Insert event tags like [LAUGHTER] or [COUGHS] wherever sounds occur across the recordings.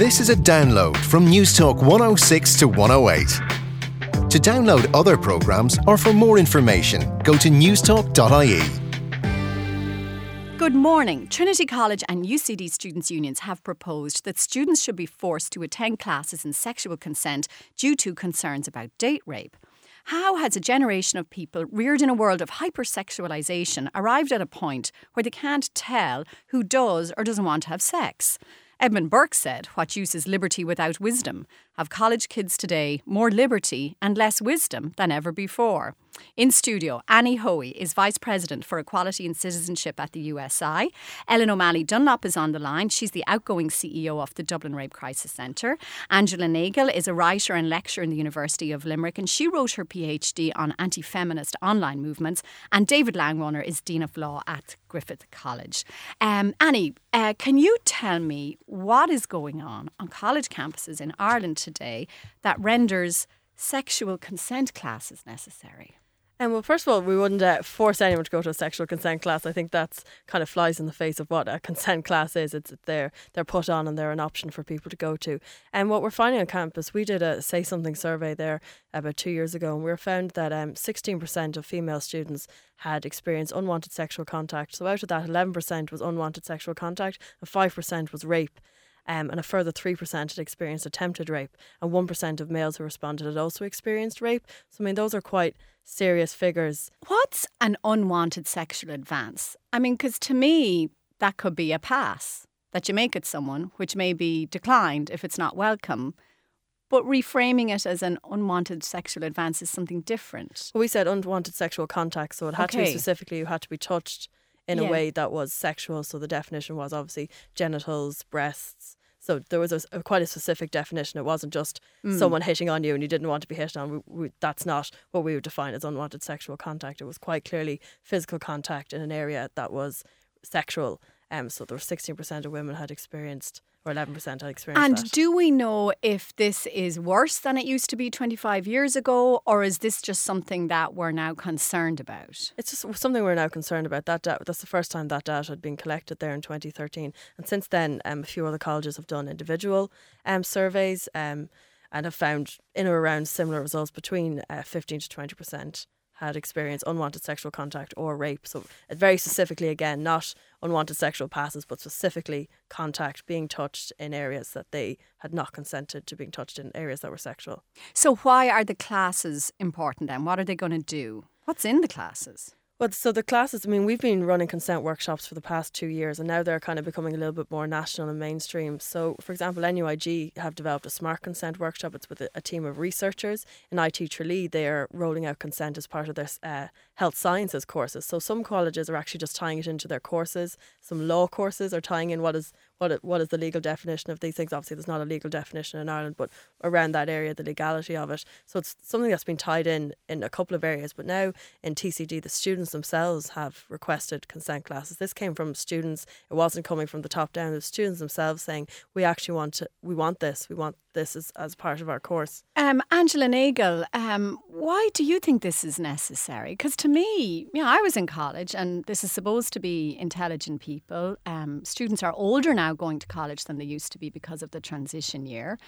This is a download from Newstalk 106 to 108. To download other programmes or for more information, go to newstalk.ie. Good morning. Trinity College and UCD Students' Unions have proposed that students should be forced to attend classes in sexual consent due to concerns about date rape. How has a generation of people reared in a world of hypersexualisation arrived at a point where they can't tell who does or doesn't want to have sex? Edmund Burke said, What use is liberty without wisdom? Have college kids today more liberty and less wisdom than ever before? In studio, Annie Hoey is Vice President for Equality and Citizenship at the USI. Ellen O'Malley Dunlop is on the line. She's the outgoing CEO of the Dublin Rape Crisis Centre. Angela Nagle is a writer and lecturer in the University of Limerick, and she wrote her PhD on anti feminist online movements. And David Langwallner is Dean of Law at Griffith College. Um, Annie, uh, can you tell me what is going on on college campuses in Ireland today that renders sexual consent classes necessary? And well, first of all, we wouldn't uh, force anyone to go to a sexual consent class. I think that's kind of flies in the face of what a consent class is. It's they're they're put on and they're an option for people to go to. And what we're finding on campus, we did a say something survey there about two years ago, and we found that um, 16% of female students had experienced unwanted sexual contact. So out of that, 11% was unwanted sexual contact, and 5% was rape um, and a further 3% had experienced attempted rape, and 1% of males who responded had also experienced rape. So, I mean, those are quite serious figures. What's an unwanted sexual advance? I mean, because to me, that could be a pass that you make at someone, which may be declined if it's not welcome. But reframing it as an unwanted sexual advance is something different. Well, we said unwanted sexual contact, so it had okay. to be specifically you had to be touched in yeah. a way that was sexual. So the definition was obviously genitals, breasts. So there was a, a quite a specific definition. It wasn't just mm. someone hitting on you and you didn't want to be hit on. We, we, that's not what we would define as unwanted sexual contact. It was quite clearly physical contact in an area that was sexual. Um, so there were 16% of women had experienced or 11% had experienced And that. do we know if this is worse than it used to be 25 years ago, or is this just something that we're now concerned about? It's just something we're now concerned about. That data, that's the first time that data had been collected there in 2013. And since then, um, a few other colleges have done individual um, surveys um, and have found in or around similar results between uh, 15 to 20% had experienced unwanted sexual contact or rape. So, very specifically, again, not unwanted sexual passes, but specifically contact, being touched in areas that they had not consented to being touched in areas that were sexual. So, why are the classes important then? What are they going to do? What's in the classes? Well, so the classes, I mean, we've been running consent workshops for the past two years, and now they're kind of becoming a little bit more national and mainstream. So, for example, NUIG have developed a smart consent workshop. It's with a, a team of researchers. In IT Tralee, they are rolling out consent as part of their uh, health sciences courses. So, some colleges are actually just tying it into their courses. Some law courses are tying in what is what what is the legal definition of these things. Obviously, there's not a legal definition in Ireland, but around that area, the legality of it. So it's something that's been tied in in a couple of areas. But now in TCD, the students themselves have requested consent classes. This came from students. It wasn't coming from the top down. The students themselves saying, "We actually want to. We want this. We want this as, as part of our course. Um, Angela Nagle, um, why do you think this is necessary? Because to me, you know, I was in college and this is supposed to be intelligent people. Um, students are older now going to college than they used to be because of the transition year.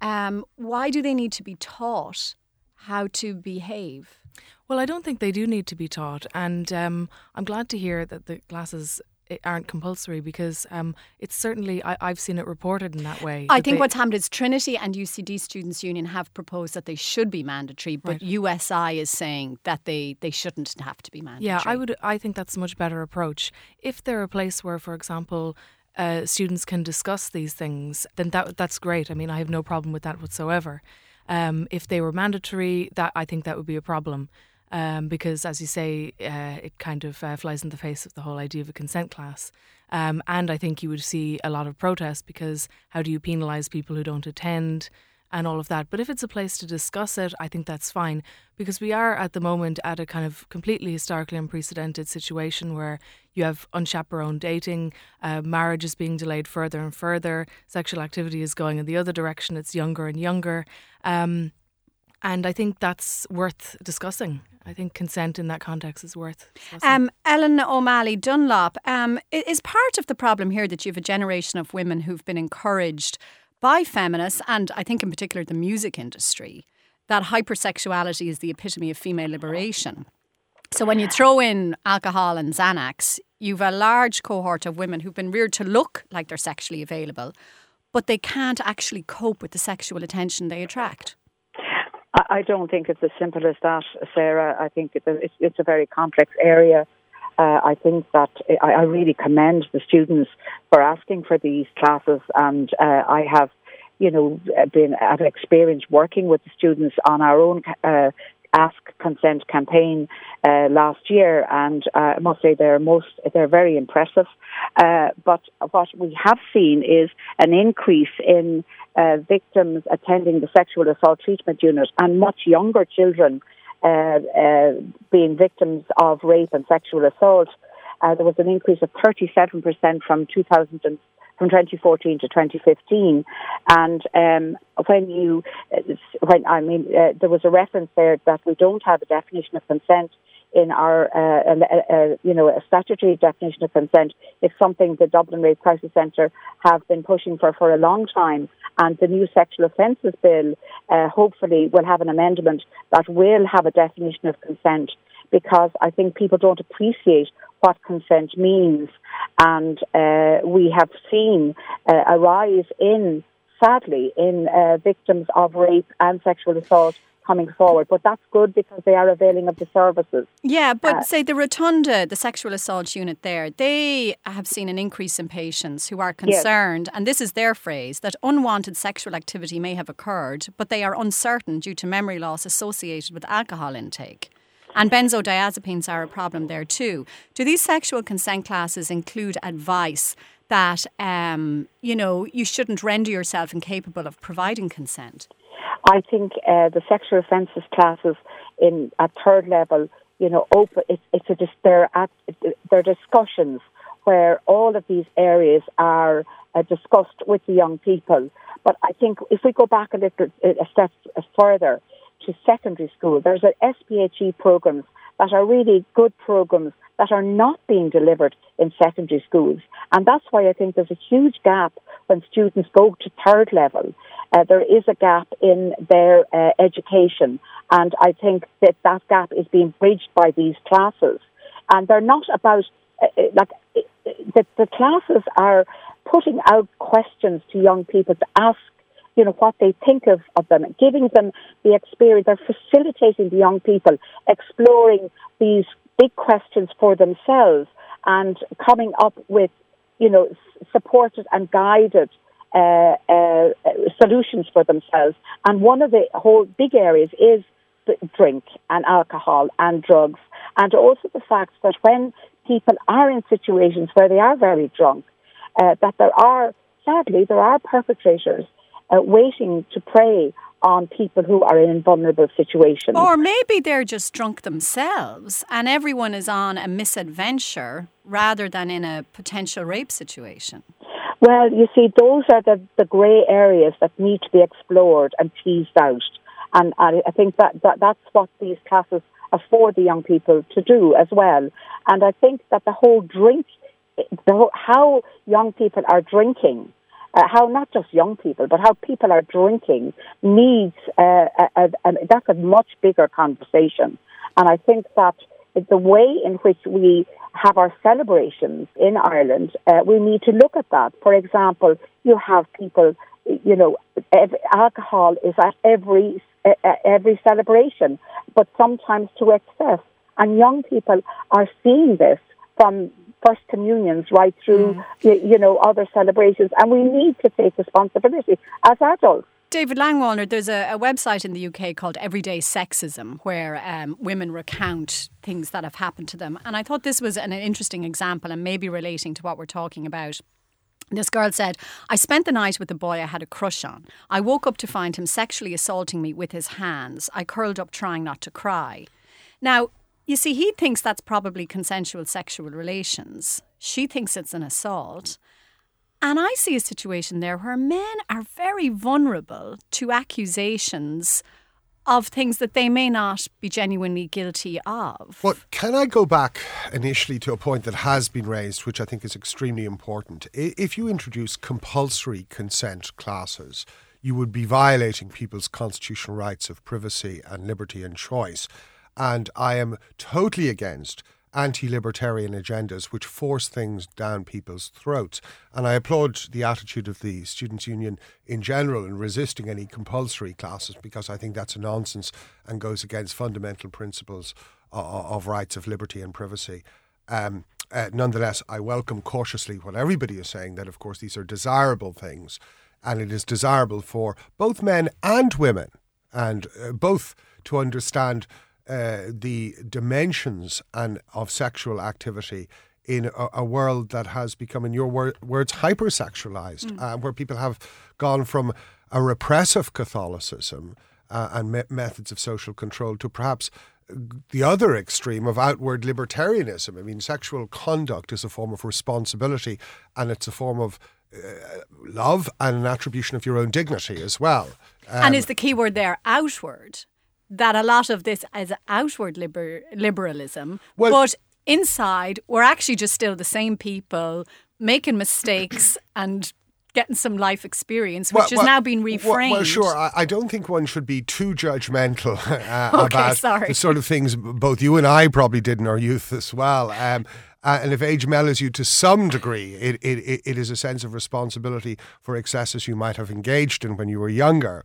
Um, why do they need to be taught how to behave? Well, I don't think they do need to be taught, and um, I'm glad to hear that the classes aren't compulsory because um, it's certainly I, have seen it reported in that way. I think they, what's happened is Trinity and UCD Students' Union have proposed that they should be mandatory, but right. USI is saying that they they shouldn't have to be mandatory. Yeah, I would. I think that's a much better approach. If they're a place where, for example. Uh, students can discuss these things, then that that's great. I mean, I have no problem with that whatsoever. Um, if they were mandatory, that I think that would be a problem um, because, as you say, uh, it kind of uh, flies in the face of the whole idea of a consent class. Um, and I think you would see a lot of protest because how do you penalise people who don't attend and all of that? But if it's a place to discuss it, I think that's fine because we are at the moment at a kind of completely historically unprecedented situation where you have unchaperoned dating, uh, marriage is being delayed further and further, sexual activity is going in the other direction, it's younger and younger. Um, and I think that's worth discussing. I think consent in that context is worth. Um, Ellen O'Malley Dunlop um, is part of the problem here that you have a generation of women who've been encouraged by feminists and I think in particular the music industry that hypersexuality is the epitome of female liberation. So when you throw in alcohol and Xanax, you've a large cohort of women who've been reared to look like they're sexually available, but they can't actually cope with the sexual attention they attract. I don't think it's as simple as that, Sarah. I think it's, it's a very complex area. Uh, I think that I, I, really commend the students for asking for these classes, and uh, I have, you know, been have experience working with the students on our own uh, Ask Consent campaign uh, last year, and uh, I must say they're most they're very impressive. Uh, but what we have seen is an increase in uh, victims attending the sexual assault treatment unit and much younger children uh, uh, being victims of rape and sexual assault. there was an increase of 37% from 2000 from 2014 to 2015. And um, when you, when I mean, uh, there was a reference there that we don't have a definition of consent in our, uh, uh, uh, you know, a statutory definition of consent. It's something the Dublin Rape Crisis Centre have been pushing for for a long time. And the new sexual offences bill, uh, hopefully, will have an amendment that will have a definition of consent because I think people don't appreciate what consent means. And uh, we have seen uh, a rise in, sadly, in uh, victims of rape and sexual assault coming forward. But that's good because they are availing of the services. Yeah, but uh, say the Rotunda, the sexual assault unit there, they have seen an increase in patients who are concerned, yes. and this is their phrase, that unwanted sexual activity may have occurred, but they are uncertain due to memory loss associated with alcohol intake. And benzodiazepines are a problem there too. Do these sexual consent classes include advice that, um, you know, you shouldn't render yourself incapable of providing consent? I think uh, the sexual offences classes in at third level, you know, open. It's, it's a they're at they're discussions where all of these areas are uh, discussed with the young people. But I think if we go back a little a step further, to secondary school. There's SPHE programs that are really good programs that are not being delivered in secondary schools. And that's why I think there's a huge gap when students go to third level. Uh, there is a gap in their uh, education. And I think that that gap is being bridged by these classes. And they're not about, uh, uh like, uh, the, the classes are putting out questions to young people to ask you know, what they think of, of them, giving them the experience, they're facilitating the young people exploring these big questions for themselves and coming up with, you know, supported and guided uh, uh, solutions for themselves. And one of the whole big areas is drink and alcohol and drugs. And also the fact that when people are in situations where they are very drunk, uh, that there are, sadly, there are perpetrators uh, waiting to prey on people who are in vulnerable situations. Or maybe they're just drunk themselves and everyone is on a misadventure rather than in a potential rape situation. Well, you see, those are the, the grey areas that need to be explored and teased out. And I, I think that, that that's what these classes afford the young people to do as well. And I think that the whole drink, the whole, how young people are drinking, uh, how not just young people, but how people are drinking needs uh, a, a, a, that's a much bigger conversation. And I think that the way in which we have our celebrations in Ireland, uh, we need to look at that. For example, you have people, you know, alcohol is at every every celebration, but sometimes to excess, and young people are seeing this from first communions right through, mm. you, you know, other celebrations. And we need to take responsibility as adults. David Langwallner, there's a, a, website in the UK called Everyday Sexism where um, women recount things that have happened to them. And I thought this was an, an interesting example and maybe relating to what we're talking about. This girl said, I spent the night with a boy I had a crush on. I woke up to find him sexually assaulting me with his hands. I curled up trying not to cry. Now, you see, he thinks that's probably consensual sexual relations. She thinks it's an assault. And I see a situation there where men are very vulnerable to accusations of things that they may not be genuinely guilty of. Well, can I go back initially to a point that has been raised, which I think is extremely important? If you introduce compulsory consent classes, you would be violating people's constitutional rights of privacy and liberty and choice. And I am totally against anti libertarian agendas which force things down people's throats. And I applaud the attitude of the Students' Union in general in resisting any compulsory classes because I think that's a nonsense and goes against fundamental principles of, rights of liberty and privacy. Um, uh, nonetheless, I welcome cautiously what everybody is saying that, of course, these are desirable things and it is desirable for both men and women and uh, both to understand uh, the dimensions and of sexual activity in a, a, world that has become, in your wor- words, hypersexualized, mm. uh, where people have gone from a repressive Catholicism uh, and me- methods of social control to perhaps the other extreme of outward libertarianism. I mean, sexual conduct is a form of responsibility and it's a form of uh, love and an attribution of your own dignity as well. Um, and is the key word there outward? That a lot of this is outward liber- liberalism, well, but inside we're actually just still the same people making mistakes [COUGHS] and getting some life experience, which well, has now been reframed. Well, well sure. I, I, don't think one should be too judgmental [LAUGHS] uh, [LAUGHS] okay, about sorry. the sort of things both you and I probably did in our youth as well. Um, uh, and if age mellows you to some degree, it, it, it is a sense of responsibility for excesses you might have engaged in when you were younger.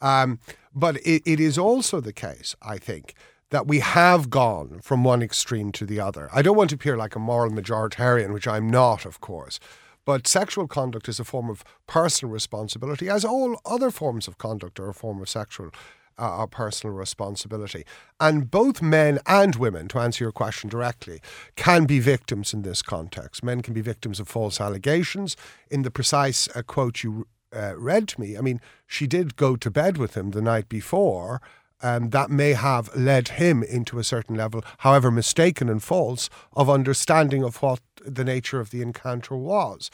Um, but it, it is also the case, I think, that we have gone from one extreme to the other. I don't want to appear like a moral majoritarian, which I'm not, of course. But sexual conduct is a form of personal responsibility, as all other forms of conduct are a form of sexual uh, or personal responsibility. And both men and women, to answer your question directly, can be victims in this context. Men can be victims of false allegations. In the precise uh, quote you uh, read to me, I mean, she did go to bed with him the night before. and that may have led him into a certain level, however mistaken and false, of understanding of what the nature of the encounter was.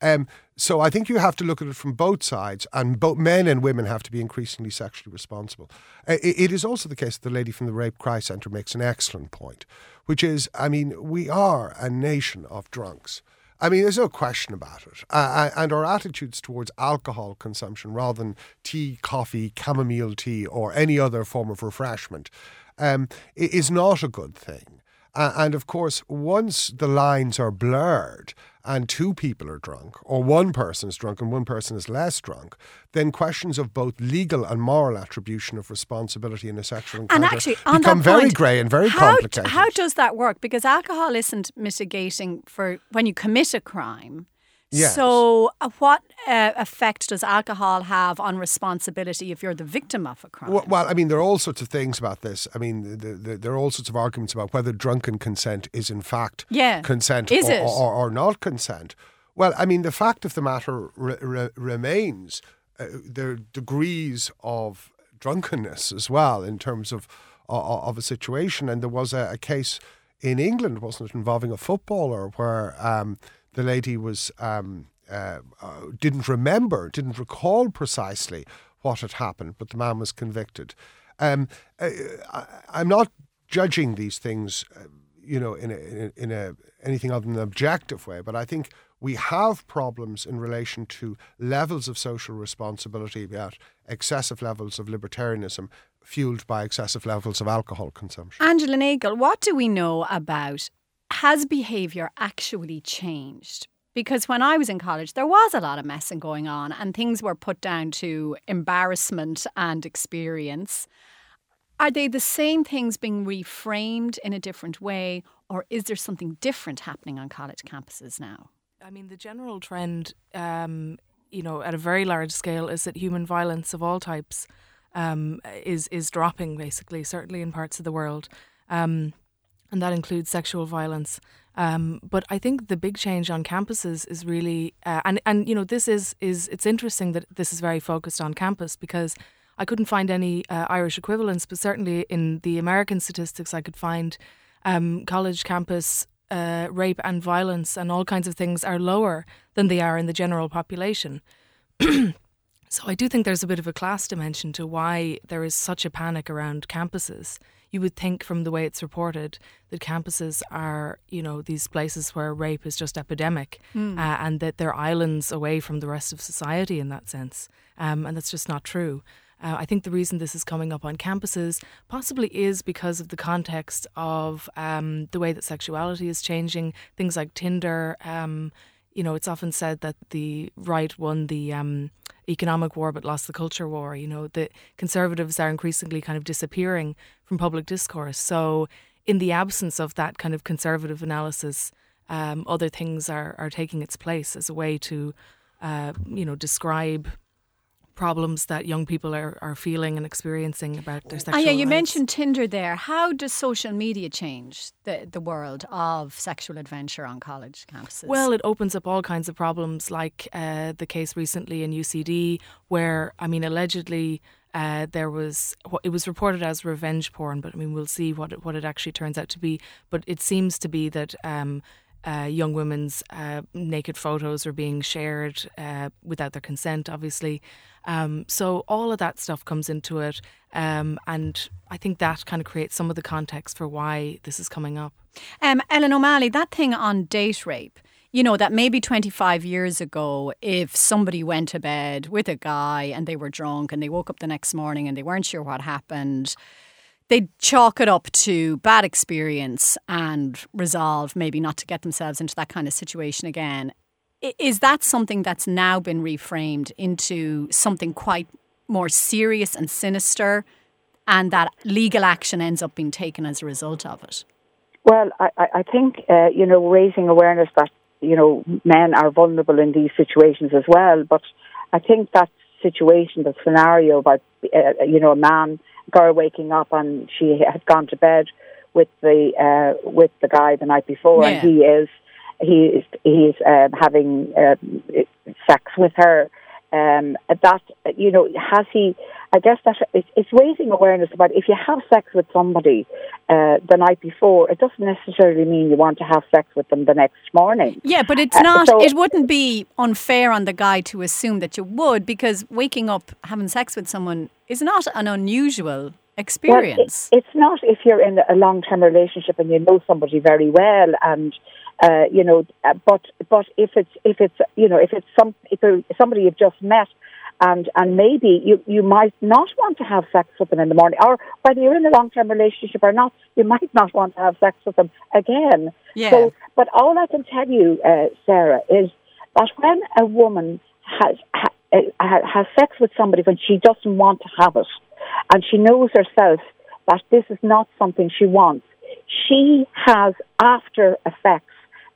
Um, so I think you have to look at it from both sides, and both men and women have to be increasingly sexually responsible. Uh, it, it is also the case that the lady from the Rape Cry Centre makes an excellent point, which is, I mean, we are a nation of drunks. I mean, there's no question about it. Uh, and our attitudes towards alcohol consumption rather than tea, coffee, chamomile tea, or any other form of refreshment um, is not a good thing. Uh, and of course, once the lines are blurred and two people are drunk, or one person is drunk and one person is less drunk, then questions of both legal and moral attribution of responsibility in a sexual encounter and actually, become very grey and very how, complicated. How does that work? Because alcohol isn't mitigating for when you commit a crime. Yes. So, uh, what uh, effect does alcohol have on responsibility if you're the victim of a crime? Well, well I mean, there are all sorts of things about this. I mean, the, the, there are all sorts of arguments about whether drunken consent is in fact yeah. consent is or, or, or, not consent. Well, I mean, the fact of the matter re- re- remains uh, there are degrees of drunkenness as well in terms of of a situation. And there was a, a case in England, wasn't it, involving a footballer where. Um, the lady was um, uh, uh, didn't remember, didn't recall precisely what had happened, but the man was convicted. Um, uh, I, am not judging these things, uh, you know, in a, in a anything other than an objective way, but I think we have problems in relation to levels of social responsibility about excessive levels of libertarianism fueled by excessive levels of alcohol consumption. Angela Nagle, what do we know about has behaviour actually changed? Because when I was in college, there was a lot of messing going on, and things were put down to embarrassment and experience. Are they the same things being reframed in a different way, or is there something different happening on college campuses now? I mean, the general trend, um, you know, at a very large scale, is that human violence of all types um, is is dropping, basically, certainly in parts of the world. Um, and that includes sexual violence. Um, but I think the big change on campuses is really, uh, and and you know, this is is it's interesting that this is very focused on campus because I couldn't find any uh, Irish equivalents, but certainly in the American statistics, I could find um, college campus uh, rape and violence and all kinds of things are lower than they are in the general population. [CLEARS THROAT] So I do think there's a bit of a class dimension to why there is such a panic around campuses. You would think from the way it's reported that campuses are, you know, these places where rape is just epidemic mm. uh, and that they're islands away from the rest of society in that sense. Um, and that's just not true. Uh, I think the reason this is coming up on campuses possibly is because of the context of um, the way that sexuality is changing. Things like Tinder. Um, you know, it's often said that the right won the um, economic war but lost the culture war. You know, the conservatives are increasingly kind of disappearing from public discourse. So, in the absence of that kind of conservative analysis, um, other things are, are taking its place as a way to, uh, you know, describe problems that young people are, are feeling and experiencing about their sexual oh, yeah, you mentioned Tinder there. How does social media change the, the world of sexual adventure on college campuses? Well, it opens up all kinds of problems, like uh, the case recently in UCD, where, I mean, allegedly. Uh, there was it was reported as revenge porn, but I mean we'll see what it, what it actually turns out to be. But it seems to be that um, uh, young women's uh, naked photos are being shared uh, without their consent, obviously, um, so all of that stuff comes into it. Um, and I think that kind of creates some of the context for why this is coming up. Um, Ellen O'Malley, that thing on date rape, you know, that maybe 25 years ago, if somebody went to bed with a guy and they were drunk and they woke up the next morning and they weren't sure what happened, they'd chalk it up to bad experience and resolve maybe not to get themselves into that kind of situation again. Is that something that's now been reframed into something quite more serious and sinister, and that legal action ends up being taken as a result of it? Well, I, I think uh, you know raising awareness that you know men are vulnerable in these situations as well. But I think that situation, the scenario about uh, you know a man girl waking up and she had gone to bed with the uh, with the guy the night before, yeah. and he is he is he's um, having um, sex with her. Um, that you know, has he? I guess that it's, it's raising awareness about if you have sex with somebody uh, the night before, it doesn't necessarily mean you want to have sex with them the next morning. Yeah, but it's uh, not. So, it wouldn't be unfair on the guy to assume that you would, because waking up having sex with someone is not an unusual experience. Well, it, it's not if you're in a long term relationship and you know somebody very well and uh, you know, uh, but but if it's if it's you know if it's some if it's somebody you've just met, and and maybe you you might not want to have sex with them in the morning, or whether you're in a long term relationship or not, you might not want to have sex with them again. Yeah. So, but all I can tell you, uh, Sarah, is that when a woman has ha, uh, has sex with somebody when she doesn't want to have it, and she knows herself that this is not something she wants, she has after effects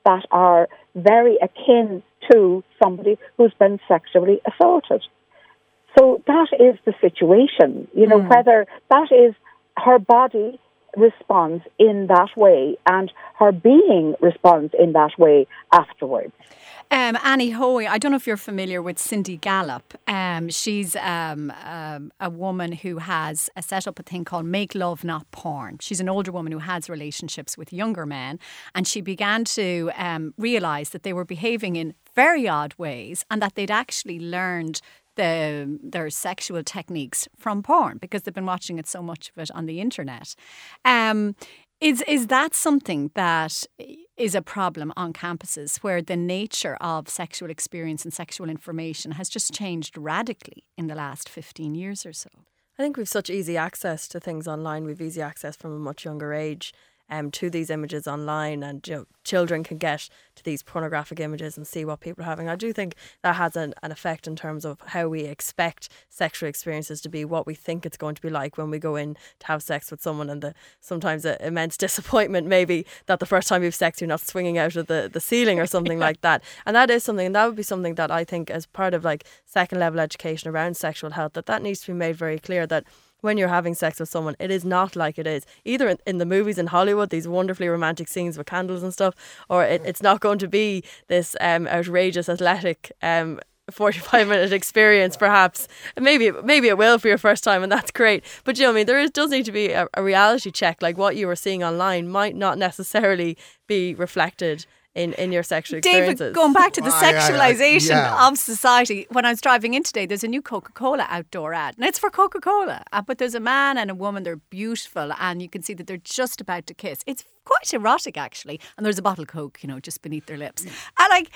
that are very akin to somebody who's been sexually assaulted. So that is the situation, you know, mm. whether that is her body responds in that way and her being responds in that way afterwards. Um, Annie Hoey, I don't know if you're familiar with Cindy Gallop. Um, she's um, um, a woman who has a set up a thing called Make Love Not Porn. She's an older woman who has relationships with younger men, and she began to um, realise that they were behaving in very odd ways and that they'd actually learned the, their sexual techniques from porn because they've been watching it so much of it on the internet. Um, is is that something that is a problem on campuses where the nature of sexual experience and sexual information has just changed radically in the last 15 years or so? I think we've such easy access to things online. We've easy access from a much younger age um, to these images online, and you know, children can get to these pornographic images and see what people are having. I do think that has an, an effect in terms of how we expect sexual experiences to be, what we think it's going to be like when we go in to have sex with someone, and the sometimes a immense [LAUGHS] disappointment maybe that the first time you've sex you're not swinging out of the, the ceiling or something [LAUGHS] like that. And that is something, and that would be something that I think as part of like second level education around sexual health, that that needs to be made very clear that when you're having sex with someone. It is not like it is either in, in the movies in Hollywood, these wonderfully romantic scenes with candles and stuff, or it, it's not going to be this um, outrageous athletic. Um, 45 minute experience perhaps maybe maybe it will for your first time and that's great but you know I mean there is, does need to be a, a reality check like what you were seeing online might not necessarily be reflected in, in your sexual experiences. David, going back to the sexualization yeah. of society, when I was driving in today, there's a new Coca Cola outdoor ad, and it's for Coca Cola. Uh, but there's a man and a woman, they're beautiful, and you can see that they're just about to kiss. It's quite erotic, actually. And there's a bottle of Coke, you know, just beneath their lips. And like,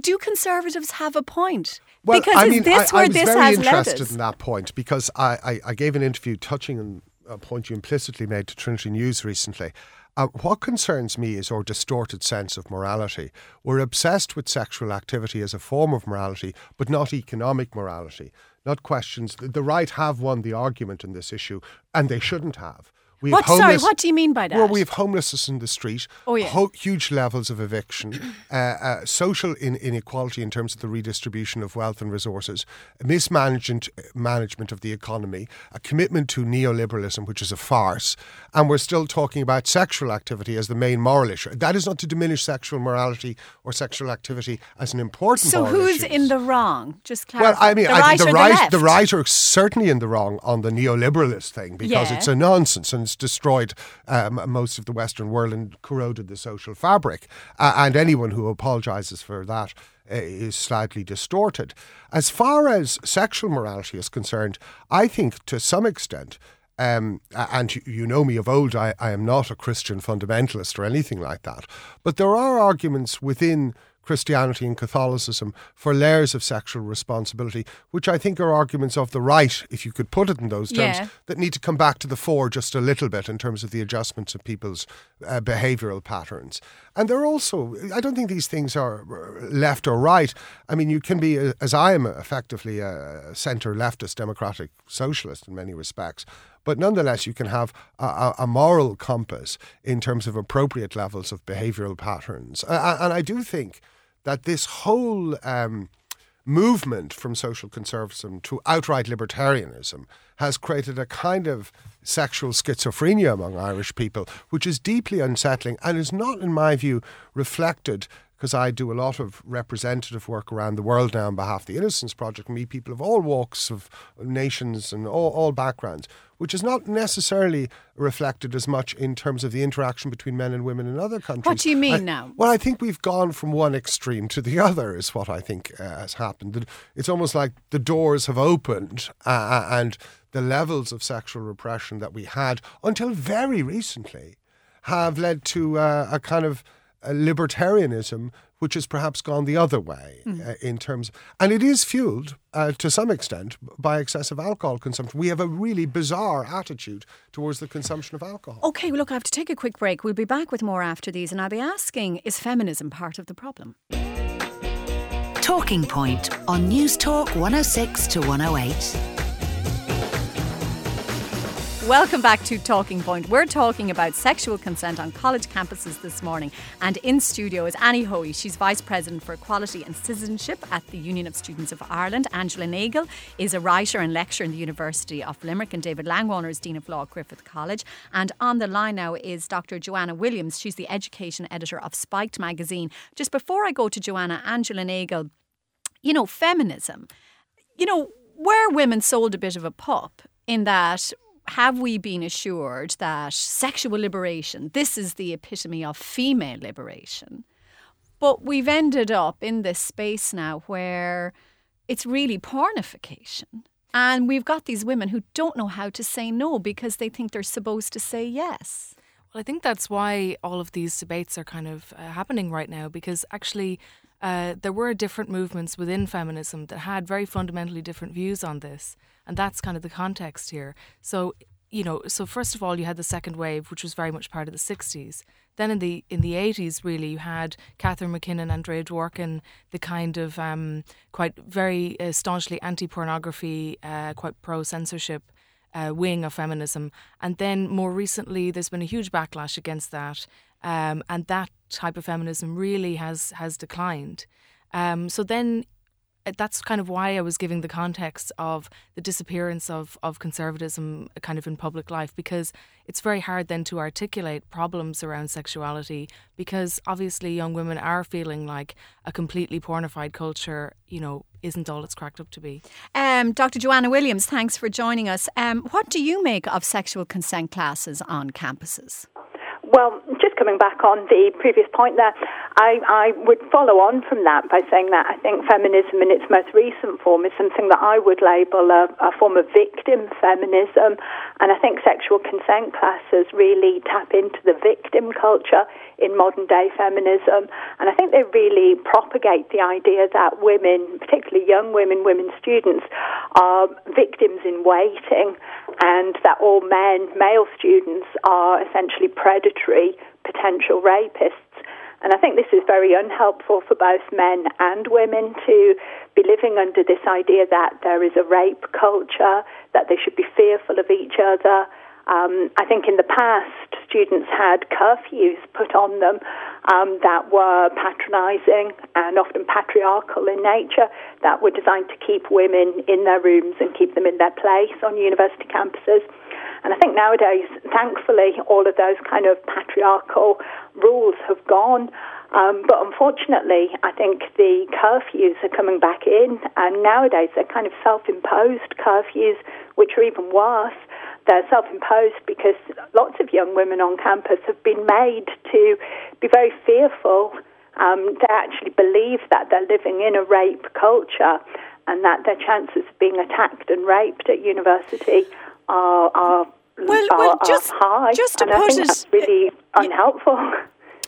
do conservatives have a point? Well, because I mean, this I, where I was this very has interested in that point because I, I, I gave an interview touching on a point you implicitly made to Trinity News recently. Uh, what concerns me is our distorted sense of morality. We're obsessed with sexual activity as a form of morality, but not economic morality, not questions. The right have won the argument in this issue, and they shouldn't have. We what, sorry, what do you mean by that? Well, we have homelessness in the street, oh, yeah. Ho- huge levels of eviction, [CLEARS THROAT] uh, uh, social in- inequality in terms of the redistribution of wealth and resources, mismanagement management of the economy, a commitment to neoliberalism, which is a farce, and we're still talking about sexual activity as the main moral issue. That is not to diminish sexual morality or sexual activity as an important. So who's issue. in the wrong? Just clarify. Well, I mean, the I right the, right, the, the right are certainly in the wrong on the neoliberalist thing because yeah. it's a nonsense and destroyed um, most of the Western world and corroded the social fabric. Uh, and anyone who apologises for that uh, is slightly distorted. As far as sexual morality is concerned, I think to some extent, um, and you know me of old, I, I am not a Christian fundamentalist or anything like that. But there are arguments within Christianity and Catholicism for layers of sexual responsibility, which I think are arguments of the right, if you could put it in those terms, yeah. that need to come back to the fore just a little bit in terms of the adjustments of people's uh, behavioural patterns. And they're also, I don't think these things are uh, left or right. I mean, you can be, uh, as I am effectively a centre leftist democratic socialist in many respects, but nonetheless, you can have a, a, moral compass in terms of appropriate levels of behavioural patterns. And I do think that this whole um, movement from social conservatism to outright libertarianism has created a kind of sexual schizophrenia among Irish people, which is deeply unsettling and is not, in my view, reflected because I do a lot of representative work around the world now on behalf of the Innocence Project, meet people of all walks of nations and all, all backgrounds, which is not necessarily reflected as much in terms of the interaction between men and women in other countries. What do you mean I, now? Well, I think we've gone from one extreme to the other, is what I think uh, has happened. It's almost like the doors have opened uh, uh, and the levels of sexual repression that we had until very recently have led to uh, a kind of libertarianism which has perhaps gone the other way mm. uh, in terms, and it is fueled uh, to some extent by excessive alcohol consumption. We have a really bizarre attitude towards the consumption of alcohol. Okay, well, look, I have to take a quick break. We'll be back with more after these, and I'll be asking: Is feminism part of the problem? Talking Point on Newstalk 106 to 108. Welcome back to Talking Point. We're talking about sexual consent on college campuses this morning. And in studio is Annie Hoey. She's Vice President for Equality and Citizenship at the Union of Students of Ireland. Angela Nagle is a writer and lecturer in the University of Limerick. And David Langwallner is Dean of Law at Griffith College. And on the line now is Dr. Joanna Williams. She's the Education Editor of Spiked magazine. Just before I go to Joanna, Angela Nagle, you know, feminism, you know, were women sold a bit of a pop in that have we been assured that sexual liberation, this is the epitome of female liberation? But we've ended up in this space now where it's really pornification. And we've got these women who don't know how to say no because they think they're supposed to say yes. Well, I think that's why all of these debates are kind of uh, happening right now because actually uh, there were different movements within feminism that had very fundamentally different views on this. And that's kind of the context here. So, you know, so first of all, you had the second wave, which was very much part of the 60s. Then in the in the 80s, really, you had Catharine MacKinnon, Andrea Dworkin, the kind of um, quite very uh, staunchly anti-pornography, uh, quite pro-censorship uh, wing of feminism. And then more recently, there's been a huge backlash against that. Um, and that type of feminism really has has declined. Um, so then that's kind of why I was giving the context of the disappearance of, of conservatism uh, kind of in public life because it's very hard then to articulate problems around sexuality because obviously young women are feeling like a completely pornified culture, you know, isn't all it's cracked up to be. Um, Dr. Joanna Williams, thanks for joining us. Um, what do you make of sexual consent classes on campuses? Well, just coming back on the previous point there, I, I would follow on from that by saying that I think feminism in its most recent form is something that I would label a, a form of victim feminism. And I think sexual consent classes really tap into the victim culture in modern day feminism. And I think they really propagate the idea that women, particularly young women, women students, are victims in waiting and that all men, male students, are essentially potential rapists. And I think this is very unhelpful for both men and women to be living under this idea that there is a rape culture, that they should be fearful of each other, um, I think in the past, students had curfews put on them um, that were patronising and often patriarchal in nature, that were designed to keep women in their rooms and keep them in their place on university campuses. And I think nowadays, thankfully, all of those kind of patriarchal rules have gone. Um, but unfortunately, I think the curfews are coming back in, and nowadays they're kind of self imposed curfews, which are even worse they're self imposed because lots of young women on campus have been made to be very fearful, um, to actually believe that they're living in a rape culture and that their chances of being attacked and raped at university are, are, well, are, just, are high. Just to and put I think it, that's really unhelpful.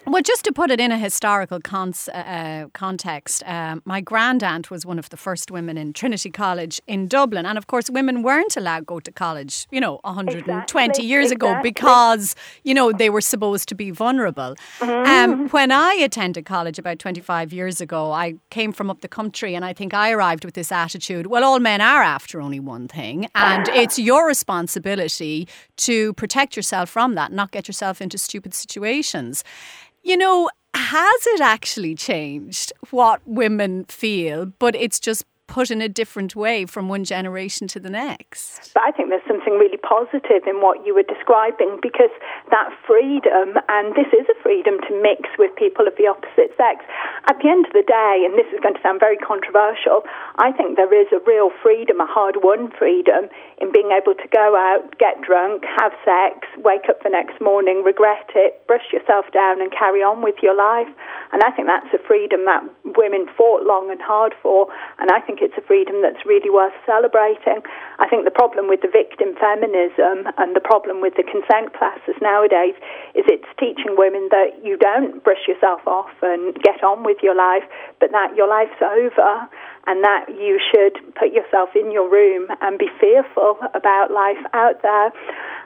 Well, just to put it in a historical cons- uh, uh context, uh, my grand aunt was one of the first women in Trinity College in Dublin. And of course, women weren't allowed to go to college, you know, 120 exactly, years exactly. ago because, you know, they were supposed to be vulnerable. Mm-hmm. Um, when I attended college about 25 years ago, I came from up the country and I think I arrived with this attitude well, all men are after only one thing. And [LAUGHS] it's your responsibility to protect yourself from that, not get yourself into stupid situations. You know, has it actually changed what women feel, but it's just put in a different way from one generation to the next. But I think there's something really positive in what you were describing because that freedom, and this is a freedom to mix with people of the opposite sex. At the end of the day, and this is going to sound very controversial, I think there is a real freedom, a hard won freedom, in being able to go out, get drunk, have sex, wake up the next morning, regret it, brush yourself down, and carry on with your life. And I think that's a freedom that women fought long and hard for, and I think think it's a freedom that's really worth celebrating. I think the problem with the victim feminism and the problem with the consent classes nowadays is it's teaching women that you don't brush yourself off and get on with your life, but that your life's over and that you should put yourself in your room and be fearful about life out there.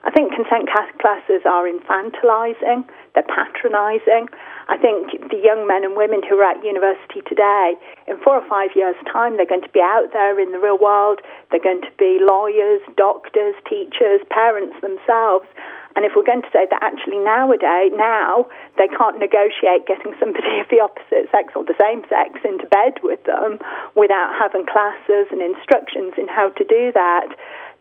I think consent classes are infantilizing, they're patronizing. I think the young men and women who are at university today, in four or five years' time, they're going to be out there in the real world. They're going to be lawyers, doctors, teachers, parents themselves. And if we're going to say that actually nowadays, now they can't negotiate getting somebody [LAUGHS] of the opposite sex or the same sex into bed with them without having classes and instructions in how to do that,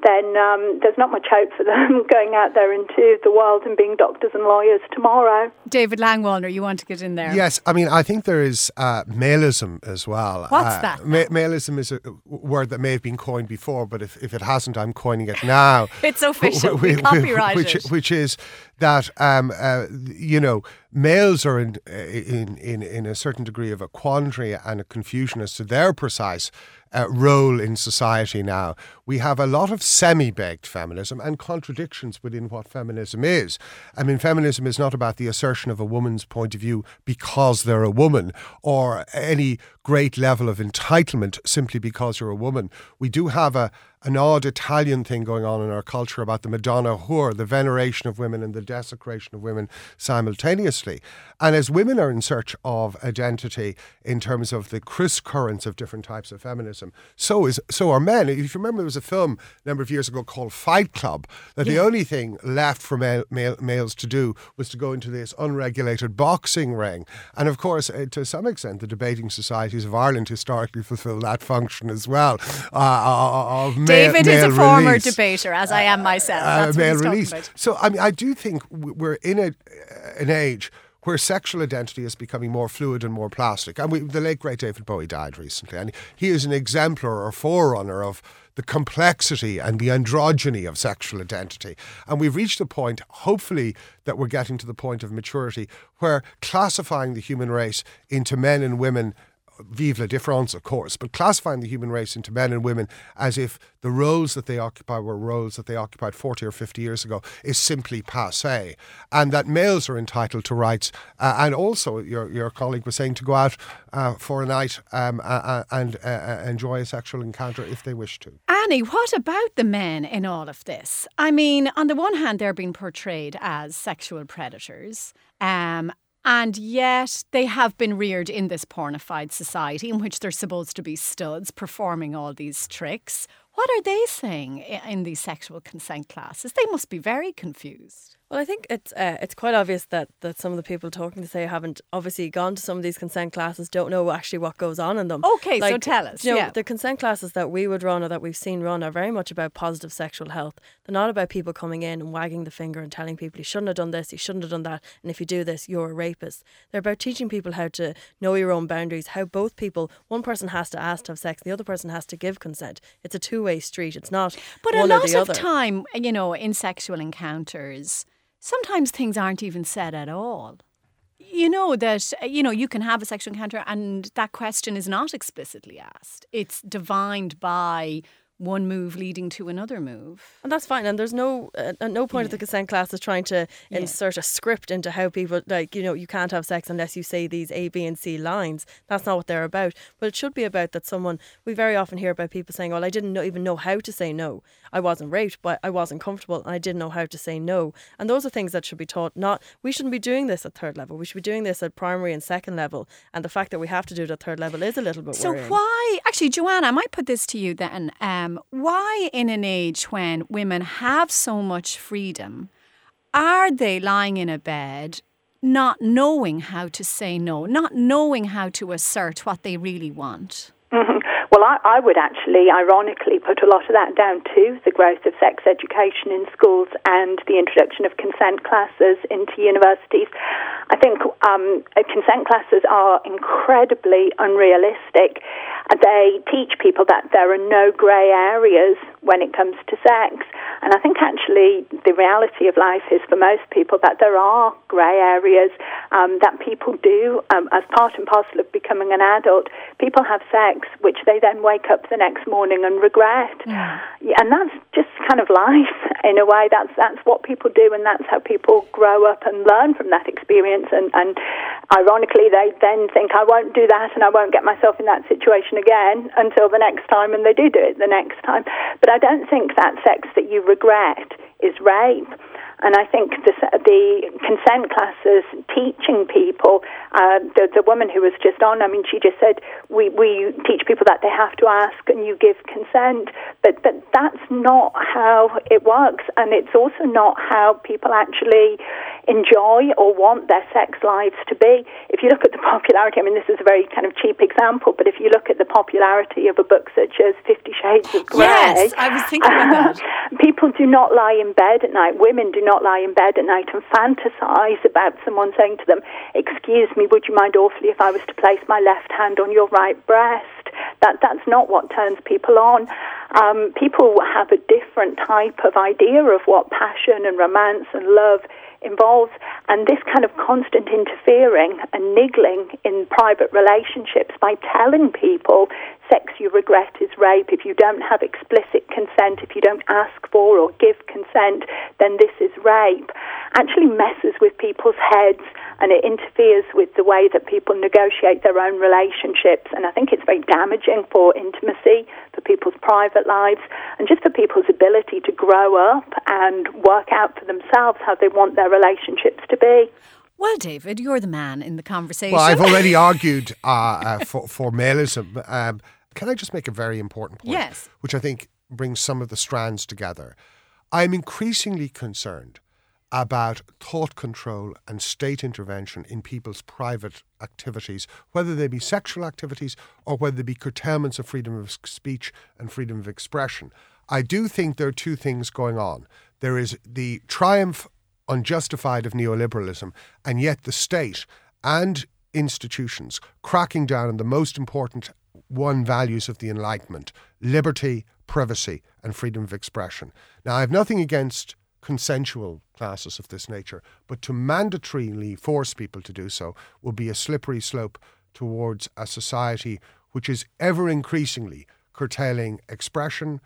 then um, there's not much hope for them [LAUGHS] going out there into the world and being doctors and lawyers tomorrow. David Langwallner, you want to get in there? Yes, I mean, I think there is uh, maleism as well. What's uh, that? Ma- maleism is a word that may have been coined before, but if, if it hasn't, I'm coining it now. [LAUGHS] it's official. we, copyright which, it. Which is that, um, uh, you know, males are in, in, in, in a certain degree of a quandary and a confusion as to their precise uh, role in society now. We have a lot of semi baked feminism and contradictions within what feminism is. I mean, feminism is not about the assertion of a woman's point of view because they're a woman or any great level of entitlement simply because you're a woman. We do have a, an odd Italian thing going on in our culture about the Madonna whore, the veneration of women and the desecration of women simultaneously. And as women are in search of identity in terms of the criss currents of different types of feminism, so is so are men. If you remember, there was a film a number of years ago called Fight Club that yeah. the only thing left for male, male, males to do was to go into this unregulated boxing ring. And of course, uh, to some extent, the debating societies of Ireland historically fulfil that function as well. Uh, uh of David is a former release. debater, as I am myself. Uh, male release. So I mean, I do think we're in a an age where sexual identity is becoming more fluid and more plastic. And we, the late great David Bowie died recently, and he is an exemplar or forerunner of the complexity and the androgyny of sexual identity. And we've reached a point, hopefully, that we're getting to the point of maturity where classifying the human race into men and women vive la différence, of course, but classifying the human race into men and women as if the roles that they occupy were roles that they occupied 40 or 50 years ago is simply passe. And that males are entitled to rights. Uh, and also, your, your colleague was saying to go out uh, for a night um, uh, and enjoy a sexual encounter if they wish to. Annie, what about the men in all of this? I mean, on the one hand, they're being portrayed as sexual predators. Um, and yet they have been reared in this pornified society in which they're supposed to be studs performing all these tricks. What are they saying in these sexual consent classes? They must be very confused. Well, I think it's uh, it's quite obvious that, that some of the people talking to say haven't obviously gone to some of these consent classes, don't know actually what goes on in them. Okay, like, so tell us. You know, yeah. the consent classes that we would run or that we've seen run are very much about positive sexual health. They're not about people coming in and wagging the finger and telling people you shouldn't have done this, you shouldn't have done that, and if you do this, you're a rapist. They're about teaching people how to know your own boundaries, how both people, one person has to ask to have sex, the other person has to give consent. It's a two way street. It's not. But a lot of time, you know, in sexual encounters sometimes things aren't even said at all. You know that you know you can have a sexual encounter and that question is not explicitly asked. It's divined by one move leading to another move. And that's fine. And there's no uh, at no point yeah. of the consent class is trying to yeah. insert a script into how people like you know you can't have sex unless you say these A, B, and C lines. That's not what they're about. But it should be about that someone. We very often hear about people saying, "Well, I didn't know, even know how to say no. I wasn't raped, but I wasn't comfortable, and I didn't know how to say no." And those are things that should be taught. Not we shouldn't be doing this at third level. We should be doing this at primary and second level. And the fact that we have to do it at third level is a little bit so worrying. why? Actually, Joanna, I might put this to you then. Um, um, why, in an age when women have so much freedom, are they lying in a bed not knowing how to say no, not knowing how to assert what they really want? [LAUGHS] Well, I, I, would actually, ironically, put a lot of that down to the growth of sex education in schools and the introduction of consent classes into universities. I think um, consent classes are incredibly unrealistic. They teach people that there are no grey areas when it comes to sex. And I think actually the reality of life is for most people that there are grey areas um, that people do um, as part and parcel of becoming an adult. People have sex which they then wake up the next morning and regret. Yeah. And that's just kind of life [LAUGHS] in a way. That's that's what people do, and that's how people grow up and learn from that experience. And, and ironically, they then think, I won't do that, and I won't get myself in that situation again until the next time, and they do do it the next time. But I don't think that sex that you regret is rape. And I think the, the consent classes teaching people, uh, the, the woman who was just on, I mean, she just said, we, we teach people that they have to ask and you give consent. But, but that's not how it works. And it's also not how people actually enjoy or want their sex lives to be. If you look at the [LAUGHS] popularity, I mean, this is a very kind of cheap example, but if you look at the popularity of a book such as Fifty Shades of Grey. Yes, I was thinking about that. [LAUGHS] people do not lie in bed at night. Women do not lie in bed at night and fantasize about someone saying to them, Excuse me, would you mind awfully if I was to place my left hand on your right breast? That, that's not what turns people on. Um, people have a different type of idea of what passion and romance and love involves. And this kind of constant interfering and niggling in private relationships by telling people sex you regret is rape. If you don't have explicit consent, if you don't ask for or give consent, then this is rape. Actually messes with people's heads and it interferes with the way that people negotiate their own relationships. And I think it's very damaging for intimacy, for people's private lives, and just for people's ability to grow up and work out for themselves how they want their relationships to be. Well, David, you're the man in the conversation. Well, I've already [LAUGHS] argued uh, uh, for, for maleism. Um, can I just make a very important point? Yes. Which I think brings some of the strands together. I'm increasingly concerned about thought control and state intervention in people's private activities, whether they be sexual activities or whether they be curtailments of freedom of speech and freedom of expression. I do think there are two things going on. There is the triumph unjustified of neoliberalism, and yet the state and institutions cracking down on the most important one values of the Enlightenment liberty, privacy, and freedom of expression. Now, I have nothing against consensual classes of this nature, but to mandatorily force people to do so will be a slippery slope towards a society which is ever increasingly curtailing expression,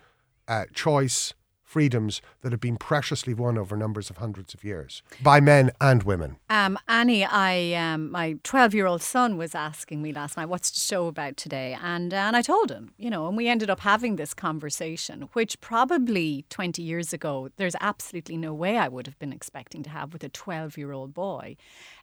uh, choice, freedoms that have been preciously won over numbers of hundreds of years by men and women. Um, Annie, I um, my twelve-year-old son was asking me last night, "What's the show about today?" And uh, and I told him, you know, and we ended up having this conversation, which probably twenty years ago, there's absolutely no way I would have been expecting to have with a twelve-year-old boy,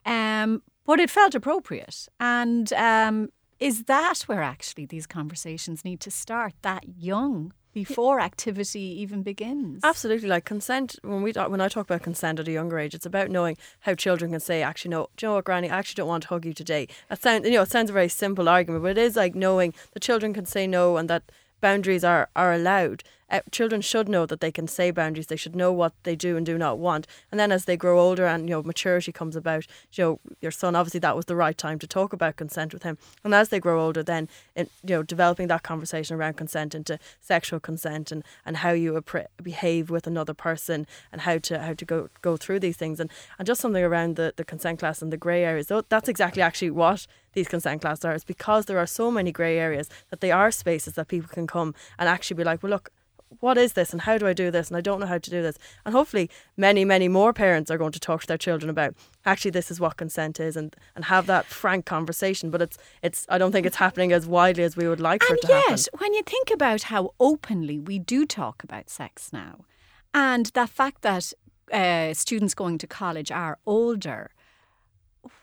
um, but it felt appropriate, and um, is that where actually these conversations need to start that young? Before activity even begins. Absolutely, like consent. When we talk, when I talk about consent at a younger age, it's about knowing how children can say, "Actually, no, do you know what, Granny? I actually don't want to hug you today." That sounds, you know, it sounds a very simple argument, but it is like knowing the children can say no and that boundaries are are allowed uh, children should know that they can say boundaries. They should know what they do and do not want. And then as they grow older and you know maturity comes about, you know your son obviously that was the right time to talk about consent with him. And as they grow older, then in, you know developing that conversation around consent into sexual consent and, and how you behave with another person and how to how to go go through these things and and just something around the the consent class and the grey areas. So That's exactly actually what these consent classes are. It's because there are so many grey areas that they are spaces that people can come and actually be like, well, look, what is this and how do I do this and I don't know how to do this? And hopefully many many more parents are going to talk to their children about actually this is what consent is and, and have that frank conversation. But it's it's I don't think it's happening as widely as we would like for and it to yet, happen when you think about how openly we do talk about sex now and the fact that uh, students going to college are older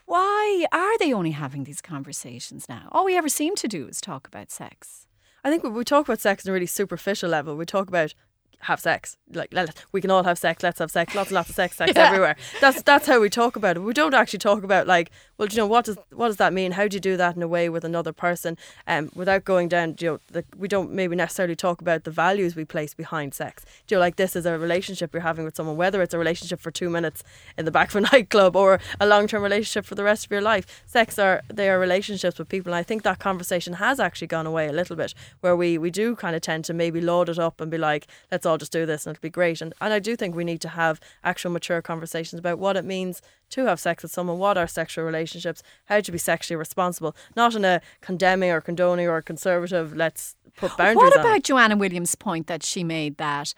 why are they only having these conversations now? All we ever seem to do is talk about sex I think we talk about sex on a really superficial level. We talk about have sex. Like let, we can all have sex. Let's have sex. Lots and lots of sex. Sex [LAUGHS] yeah. everywhere. That's that's how we talk about it. We don't actually talk about like, well, you know, what does what does that mean? How do you do that in a way with another person, um, without going down? You know, the, we don't maybe necessarily talk about the values we place behind sex. Do you know, like this is a relationship you're having with someone, whether it's a relationship for two minutes in the back of a [LAUGHS] nightclub or a long term relationship for the rest of your life. Sex are they are relationships with people, and I think that conversation has actually gone away a little bit, where we we do kind of tend to maybe load it up and be like, let's all just do this and it'll be great. And, and I do think we need to have actual mature conversations about what it means to have sex with someone, what are sexual relationships, how to be sexually responsible, not in a condemning or condoning or conservative, let's put [GASPS] boundaries What about. Joanna Williams' point that she made that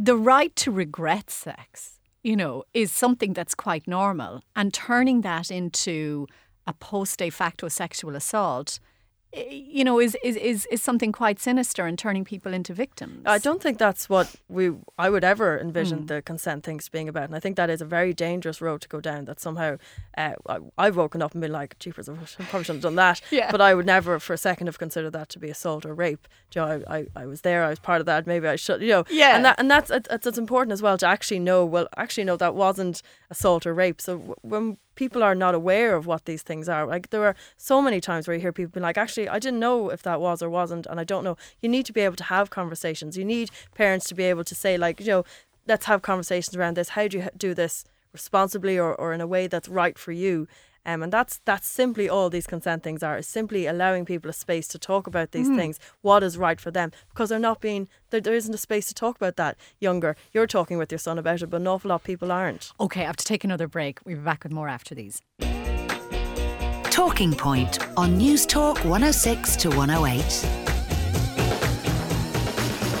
the right to regret sex, you know, is something that's quite normal and turning that into a post de facto sexual assault you know, is, is, is, is something quite sinister and turning people into victims. I don't think that's what we I would ever envision mm. the consent things being about. And I think that is a very dangerous road to go down that somehow uh, I, have woken up and been like, jeepers, I probably shouldn't have done that. [LAUGHS] yeah. But I would never for a second have considered that to be assault or rape. You know, I, I, I was there, I was part of that, maybe I should, you know. Yeah. And, that, and that's, it's, it's important as well to actually know, well, actually, no, that wasn't assault or rape. So when people are not aware of what these things are. Like there are so many times where you hear people being like, actually, I didn't know if that was or wasn't, and I don't know. You need to be able to have conversations. You need parents to be able to say, like, you know, let's have conversations around this. How do you do this responsibly or, or in a way that's right for you? Um, and that's that's simply all these consent things are is simply allowing people a space to talk about these mm. things, what is right for them, because they're not being there, there isn't a space to talk about that younger. You're talking with your son about it, but an awful lot of people aren't. Okay, I have to take another break. We'll be back with more after these. Talking Point on Newstalk 106 to 108.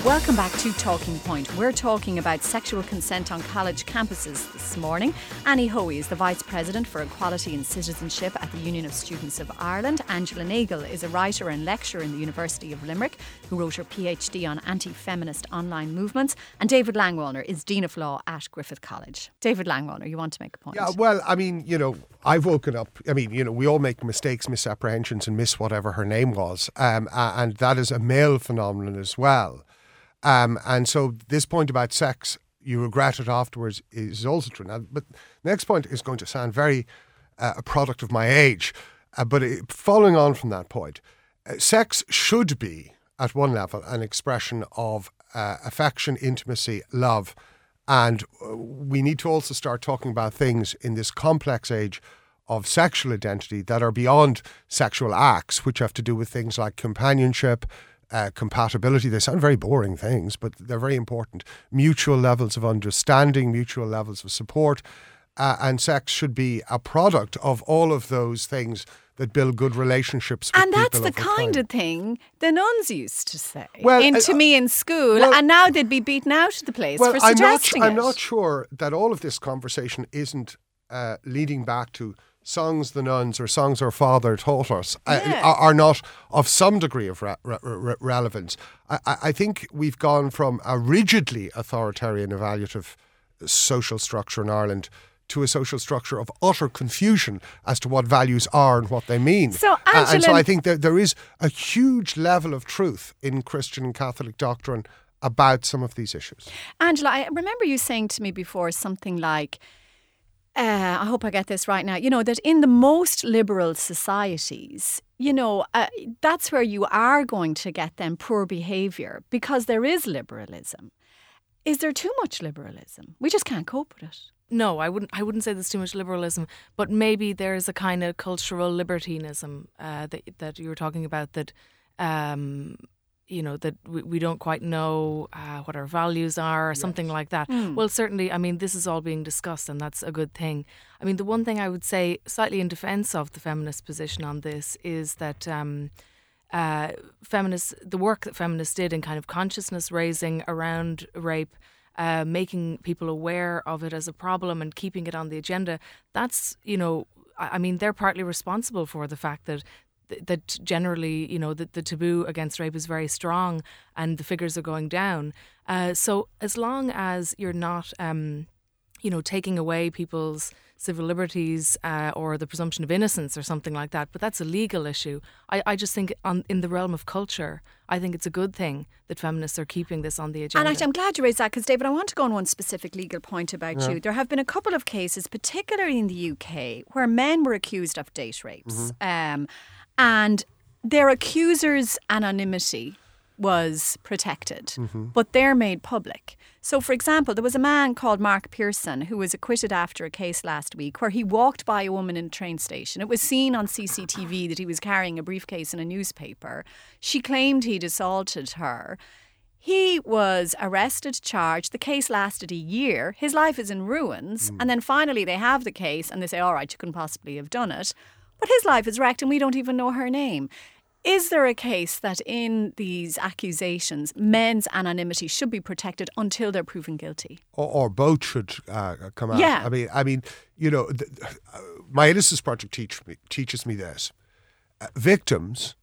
Welcome back to Talking Point. We're talking about sexual consent on college campuses this morning. Annie Hoey is the Vice President for Equality and Citizenship at the Union of Students of Ireland. Angela Nagle is a writer and lecturer in the University of Limerick who wrote her PhD on anti feminist online movements. And David Langwallner is Dean of Law at Griffith College. David Langwallner, you want to make a point? Yeah, well, I mean, you know, I've woken up, I mean, you know, we all make mistakes, misapprehensions, and miss whatever her name was. Um, and that is a male phenomenon as well. Um, and so this point about sex, you regret it afterwards, is also true. Now, but next point is going to sound very uh, a product of my age, uh, but it, following on from that point, uh, sex should be at one level an expression of uh, affection, intimacy, love, And uh, we need to also start talking about things in this complex age of sexual identity that are beyond sexual acts, which have to do with things like companionship, uh, compatibility. They sound very boring things, but they're very important. Mutual levels of understanding, mutual levels of support. Uh, and sex should be a product of all of those things that build good relationships. and that's the kind time. of thing the nuns used to say well, into uh, me in school, well, and now they'd be beaten out of the place well, for suggesting I'm not, I'm not sure that all of this conversation isn't uh, leading back to songs the nuns or songs our father taught us uh, yeah. are, are, not of some degree of re- re- relevance. I, I, think we've gone from a rigidly authoritarian evaluative social structure in Ireland to a social structure of utter confusion as to what values are and what they mean. So, Angela, uh, and so I think that there is a huge level of truth in Christian and Catholic doctrine about some of these issues. Angela, I remember you saying to me before something like, uh, I hope I get this right now, you know, that in the most liberal societies, you know, uh, that's where you are going to get them poor behaviour because there is liberalism. Is there too much liberalism? We just can't cope with it. No, I wouldn't. I wouldn't say there's too much liberalism, but maybe there's a kind of cultural libertinism uh, that that you were talking about. That um, you know that we, we don't quite know uh, what our values are or yes. something like that mm. well certainly i mean this is all being discussed and that's a good thing i mean the one thing i would say slightly in defense of the feminist position on this is that um, uh, feminists the work that feminists did in kind of consciousness raising around rape uh, making people aware of it as a problem and keeping it on the agenda that's you know I mean, they're partly responsible for the fact that that generally, you know, the, the taboo against rape is very strong and the figures are going down. Uh, so as long as you're not, um, you know, taking away people's civil liberties uh, or the presumption of innocence or something like that, but that's a legal issue. I, I just think on, in the realm of culture, I think it's a good thing that feminists are keeping this on the agenda. And I'm glad you raised that because, David, I want to go on one specific legal point about yeah. you. There have been a couple of cases, particularly in the UK, where men were accused of date rapes. Mm-hmm. Um, and their accusers' anonymity was protected, mm-hmm. but they're made public. So, for example, there was a man called Mark Pearson who was acquitted after a case last week where he walked by a woman in a train station. It was seen on CCTV that he was carrying a briefcase and a newspaper. She claimed he'd assaulted her. He was arrested, charged. The case lasted a year. His life is in ruins. Mm. And then finally, they have the case and they say, all right, you couldn't possibly have done it. But his life is wrecked and we don't even know her name. Is there a case that in these accusations, men's anonymity should be protected until they're proven guilty, or, or both should uh, come out? Yeah. I mean, I mean, you know, the, uh, my Innocence Project teach me, teaches me this: uh, victims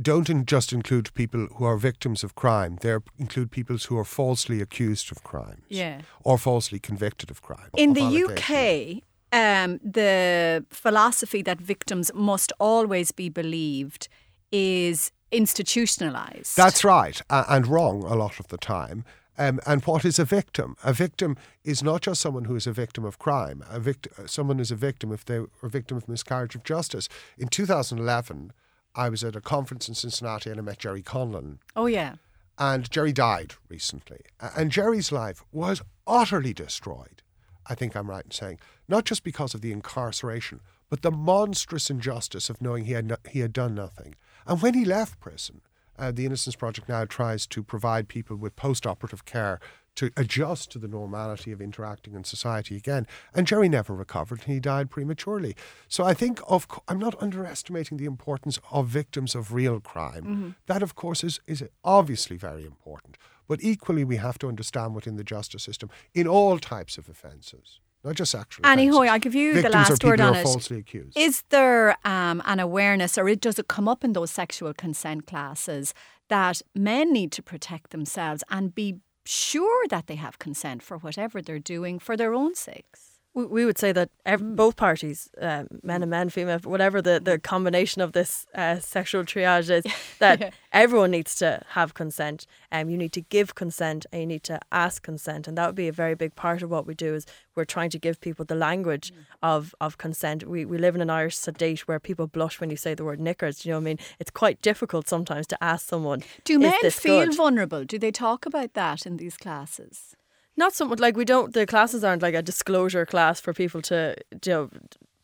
don't in just include people who are victims of crime. They include people who are falsely accused of crimes, yeah. or falsely convicted of crime. In the UK, um, the philosophy that victims must always be believed is institutionalized. That's right, uh, and wrong a lot of the time. Um, and what is a victim? A victim is not just someone who is a victim of crime. A vict- someone is a victim if they are a victim of miscarriage of justice. In 2011, I was at a conference in Cincinnati and I met Gerry Conlon. Oh, yeah. And Gerry died recently. And Gerry's life was utterly destroyed I think I'm right in saying, not just because of the incarceration, but the monstrous injustice of knowing he had no, he had done nothing. And when he left prison, uh, the Innocence Project now tries to provide people with post-operative care to adjust to the normality of interacting in society again. And Gerry never recovered and he died prematurely. So I think of I'm not underestimating the importance of victims of real crime. Mm-hmm. That of course is is obviously very important. But equally, we have to understand within the justice system in all types of offences. Not just sexual. Annie. Hoey, I'll give you Victims the last word on it. Falsely accused. Is there um, an awareness, or it, does it come up in those sexual consent classes that men need to protect themselves and be sure that they have consent for whatever they're doing for their own sakes? We would say that mm. both parties, um, men and men, female, whatever the, the combination of this uh, sexual triage is, [LAUGHS] that yeah. everyone needs to have consent. Um, you need to give consent and you need to ask consent, and that would be a very big part of what we do. Is we're trying to give people the language mm. of of consent. We we live in an Irish sedate where people blush when you say the word knickers. You know, what I mean, it's quite difficult sometimes to ask someone. Do men feel good? vulnerable? Do they talk about that in these classes? Not somewhat like we don't. The classes aren't like a disclosure class for people to you know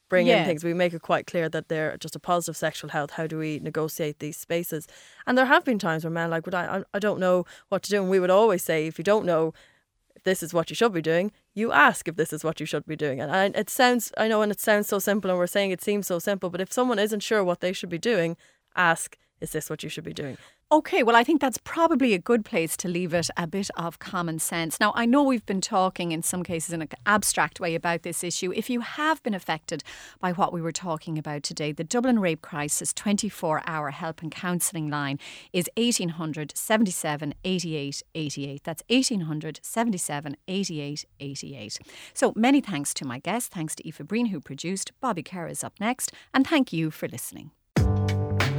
bring yeah. in things. We make it quite clear that they're just a positive sexual health. How do we negotiate these spaces? And there have been times where men like, "Would I? I don't know what to do." And we would always say, if you don't know this is what you should be doing, you ask if this is what you should be doing. And I, it sounds, I know, and it sounds so simple, and we're saying it seems so simple, but if someone isn't sure what they should be doing, ask, is this what you should be doing? Okay, well, I think that's probably a good place to leave it a bit of common sense. Now, I know we've been talking in some cases in an abstract way about this issue. If you have been affected by what we were talking about today, the Dublin Rape Crisis 24 hour help and counselling line is 1800 77 88 88. That's 1800 77 88 88. So many thanks to my guest. Thanks to Aoife Breen, who produced. Bobby Kerr is up next. And thank you for listening.